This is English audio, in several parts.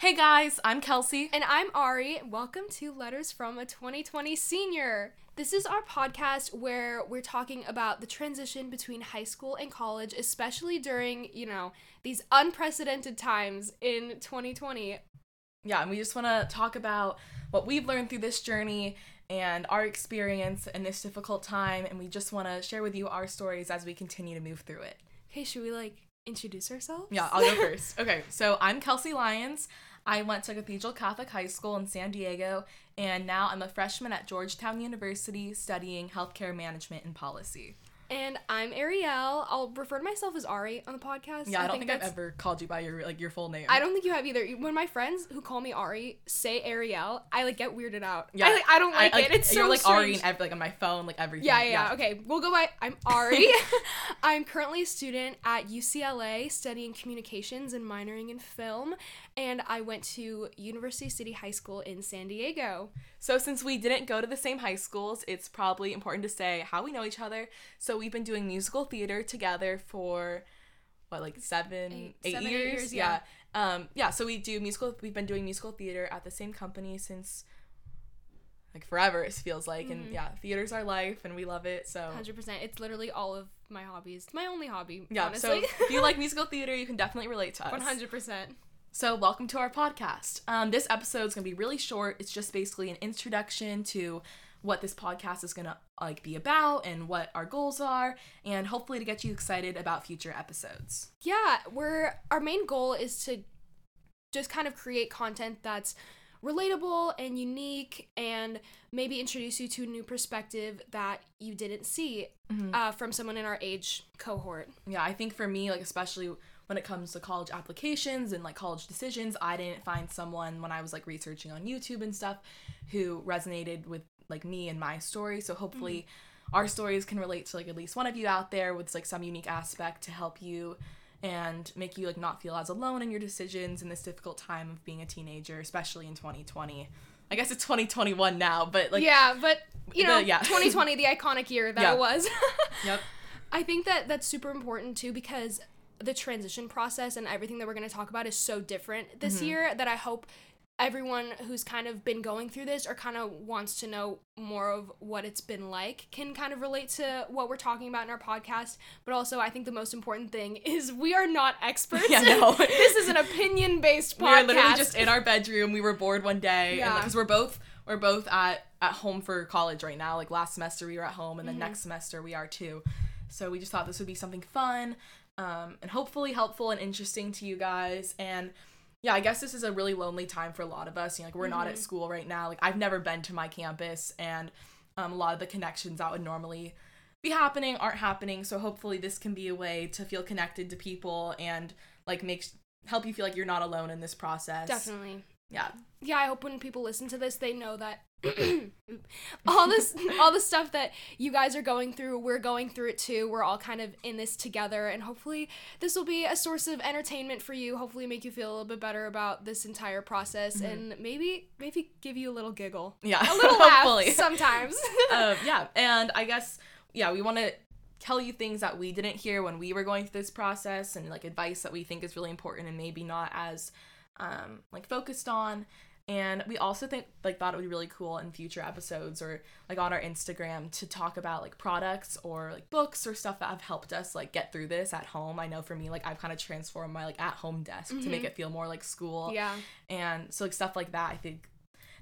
Hey guys, I'm Kelsey. And I'm Ari. Welcome to Letters from a 2020 Senior. This is our podcast where we're talking about the transition between high school and college, especially during, you know, these unprecedented times in 2020. Yeah, and we just want to talk about what we've learned through this journey and our experience in this difficult time, and we just want to share with you our stories as we continue to move through it. Okay, should we like introduce ourselves? Yeah, I'll go first. Okay, so I'm Kelsey Lyons. I went to Cathedral Catholic High School in San Diego, and now I'm a freshman at Georgetown University studying healthcare management and policy. And I'm Ariel. I'll refer to myself as Ari on the podcast. Yeah, I, don't think, think I've ever called you by your like your full name. I don't think you have either. When my friends who call me Ari say Ariel, I like get weirded out. Yeah, I, like, I don't like, I, like it. It's you're so like strange. Ari and like on my phone, like everything. Yeah, yeah, yeah. Okay, we'll go by. I'm Ari. I'm currently a student at UCLA studying communications and minoring in film, and I went to University City High School in San Diego. So, since we didn't go to the same high schools, it's probably important to say how we know each other. So, we've been doing musical theater together for what, like seven, eight, eight seven, years? Eight years? Yeah. yeah. Um, yeah, so we do musical, we've been doing musical theater at the same company since like forever, it feels like. Mm-hmm. And yeah, theater's our life and we love it. So, 100%. It's literally all of my hobbies. My only hobby. Yeah, honestly. so if you like musical theater, you can definitely relate to us. 100%. So, welcome to our podcast. Um, this episode is going to be really short. It's just basically an introduction to what this podcast is going to like be about and what our goals are and hopefully to get you excited about future episodes. Yeah, we're our main goal is to just kind of create content that's relatable and unique and maybe introduce you to a new perspective that you didn't see mm-hmm. uh, from someone in our age cohort. Yeah, I think for me like especially when it comes to college applications and like college decisions, I didn't find someone when I was like researching on YouTube and stuff who resonated with like me and my story. So hopefully mm-hmm. our stories can relate to like at least one of you out there with like some unique aspect to help you and make you like not feel as alone in your decisions in this difficult time of being a teenager, especially in 2020. I guess it's 2021 now, but like Yeah, but you know, the, yeah. 2020 the iconic year that yeah. it was. yep. I think that that's super important too because the transition process and everything that we're going to talk about is so different this mm-hmm. year that I hope everyone who's kind of been going through this or kind of wants to know more of what it's been like can kind of relate to what we're talking about in our podcast. But also i think the most important thing is we are not experts. Yeah no. This is an opinion based podcast we are literally just in our bedroom. We were bored one day yeah. because we're both we're both at at home for college right now. Like last semester we were at home and then mm-hmm. next semester we are too. So we just thought this would be something fun um, and hopefully helpful and interesting to you guys. And yeah, I guess this is a really lonely time for a lot of us. You know, like we're mm-hmm. not at mm-hmm. school right now. Like I've never been to my campus, and um, a lot of the connections that would normally be happening aren't happening. So hopefully this can be a way to feel connected to people and like make help you feel like you're not alone in this process. Definitely. Yeah. Yeah, I hope when people listen to this, they know that all this all the stuff that you guys are going through we're going through it too. We're all kind of in this together and hopefully this will be a source of entertainment for you hopefully make you feel a little bit better about this entire process mm-hmm. and maybe maybe give you a little giggle. Yeah a little laugh sometimes. Um, yeah and i guess yeah we want to tell you things that we didn't hear when we were going through this process and like advice that we think is really important and maybe not as um, like focused on and we also think like thought it would be really cool in future episodes or like on our Instagram to talk about like products or like books or stuff that have helped us like get through this at home. I know for me like I've kind of transformed my like at home desk mm-hmm. to make mm-hmm. it feel more like school. Yeah. And so like stuff like that I think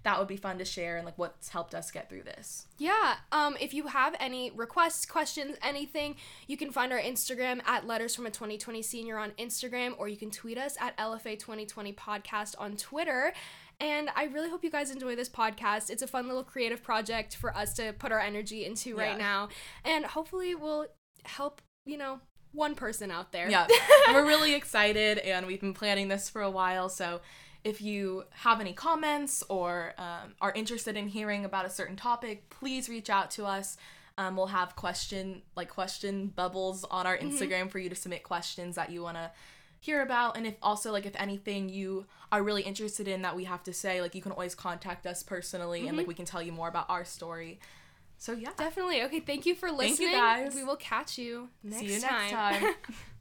that would be fun to share and like what's helped us get through this. Yeah. Um, if you have any requests, questions, anything, you can find our Instagram at Letters from a 2020 Senior on Instagram, or you can tweet us at LFA 2020 Podcast on Twitter. And I really hope you guys enjoy this podcast. It's a fun little creative project for us to put our energy into right now. And hopefully we'll help, you know, one person out there. Yeah. We're really excited and we've been planning this for a while. So if you have any comments or um, are interested in hearing about a certain topic, please reach out to us. Um, we'll have question like question bubbles on our mm-hmm. Instagram mm-hmm. for you to submit questions that you want to hear about and if also like if anything you are really interested in that we have to say like you can always contact us personally mm-hmm. and like mm-hmm. we can tell you more about our story so yeah definitely okay thank you for listening thank you guys we will catch you next see you time. next time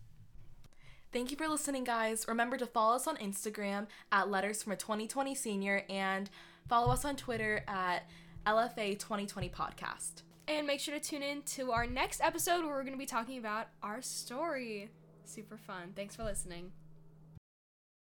Thank you for listening, guys. Remember to follow us on Instagram at Letters from a 2020 Senior and follow us on Twitter at LFA 2020 Podcast. And make sure to tune in to our next episode where we're going to be talking about our story. Super fun. Thanks for listening.